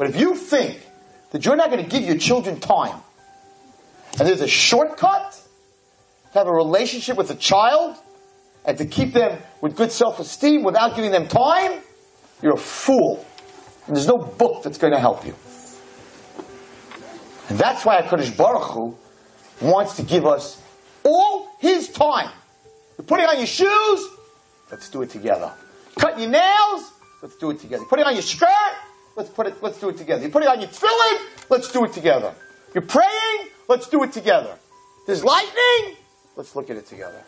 But if you think that you're not going to give your children time, and there's a shortcut to have a relationship with a child, and to keep them with good self-esteem without giving them time, you're a fool. And there's no book that's going to help you. And that's why HaKadosh Baruch Hu wants to give us all His time. You're putting on your shoes, let's do it together. Cutting your nails, let's do it together. Putting on your skirt, let's put it, let's do it together. You put it on your tefillin, let's do it together. You're praying, let's do it together. There's lightning, let's look at it together.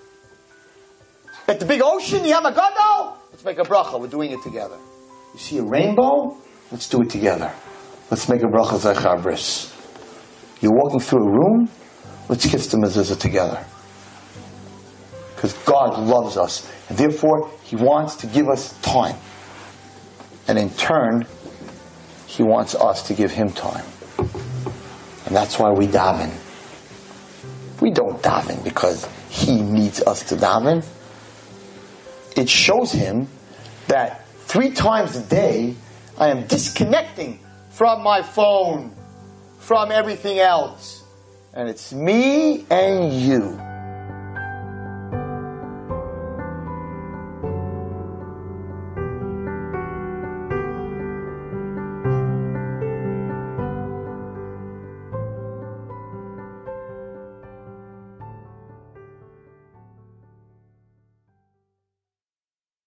At the big ocean, you have a Yam HaGadol, let's make a bracha. We're doing it together. You see a rainbow? Let's do it together. Let's make a bracha zechar. You're walking through a room? Let's kiss the mezuzah together. Because God loves us. And therefore, He wants to give us time. And in turn, He wants us to give Him time. And that's why we daven. We don't daven because He needs us to daven. It shows Him that three times a day I am disconnecting from my phone, from everything else. And it's me and you.